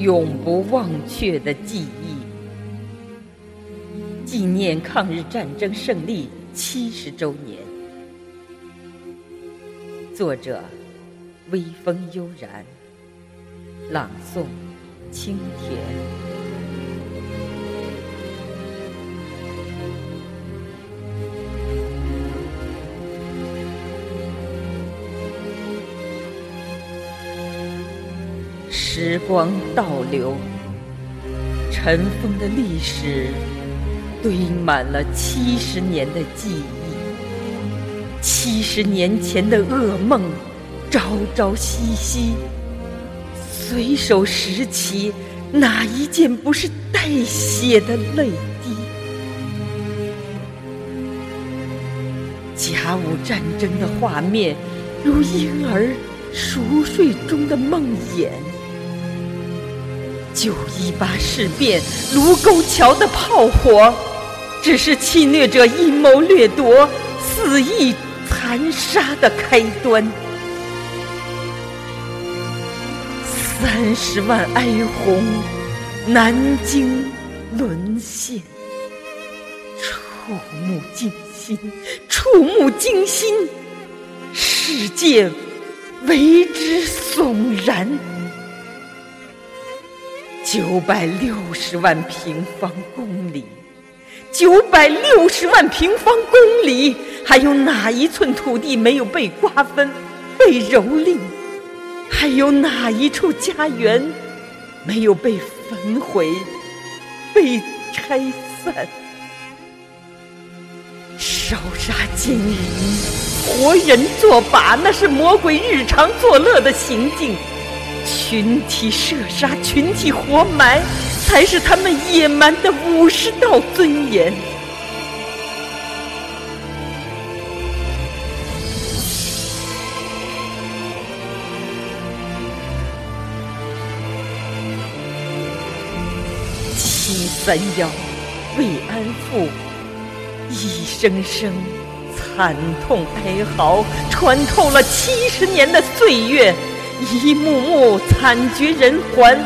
永不忘却的记忆。纪念抗日战争胜利七十周年。作者：微风悠然。朗诵：青田。时光倒流，尘封的历史堆满了七十年的记忆，七十年前的噩梦朝朝夕夕，随手拾起，哪一件不是带血的泪滴？甲午战争的画面，如婴儿熟睡中的梦魇。九一八事变，卢沟桥的炮火，只是侵略者阴谋掠夺、肆意残杀的开端。三十万哀鸿，南京沦陷，触目惊心，触目惊心，世界为之悚然。九百六十万平方公里，九百六十万平方公里，还有哪一寸土地没有被瓜分、被蹂躏？还有哪一处家园没有被焚毁、被拆散？烧杀奸淫、活人作靶，那是魔鬼日常作乐的行径。群体射杀，群体活埋，才是他们野蛮的武士道尊严。七三幺，慰安妇，一声声惨痛哀嚎，穿透了七十年的岁月。一幕幕惨绝人寰，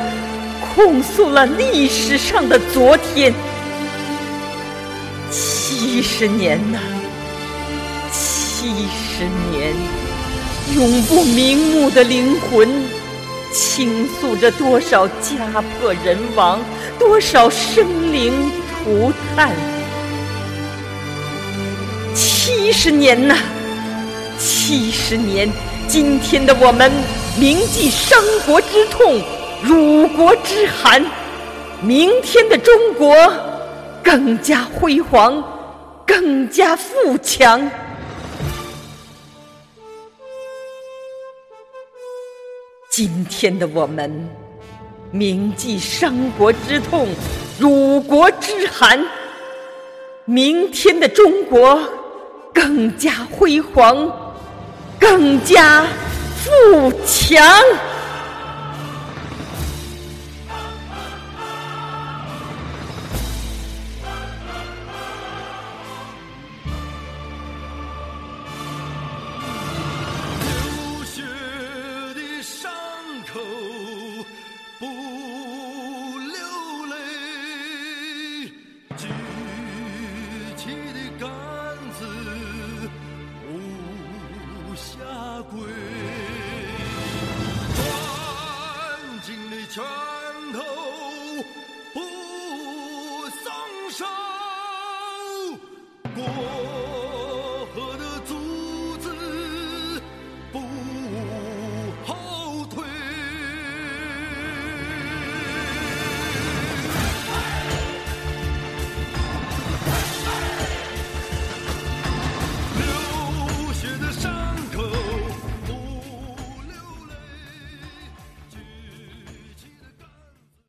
控诉了历史上的昨天。七十年呐，七十年，永不瞑目的灵魂，倾诉着多少家破人亡，多少生灵涂炭。七十年呐，七十年，今天的我们。铭记伤国之痛，辱国之寒。明天的中国更加辉煌，更加富强。今天的我们铭记伤国之痛，辱国之寒。明天的中国更加辉煌，更加。富强。流血的伤口不流泪，举起的杆子无下跪。